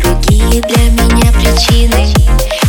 другие для меня причины.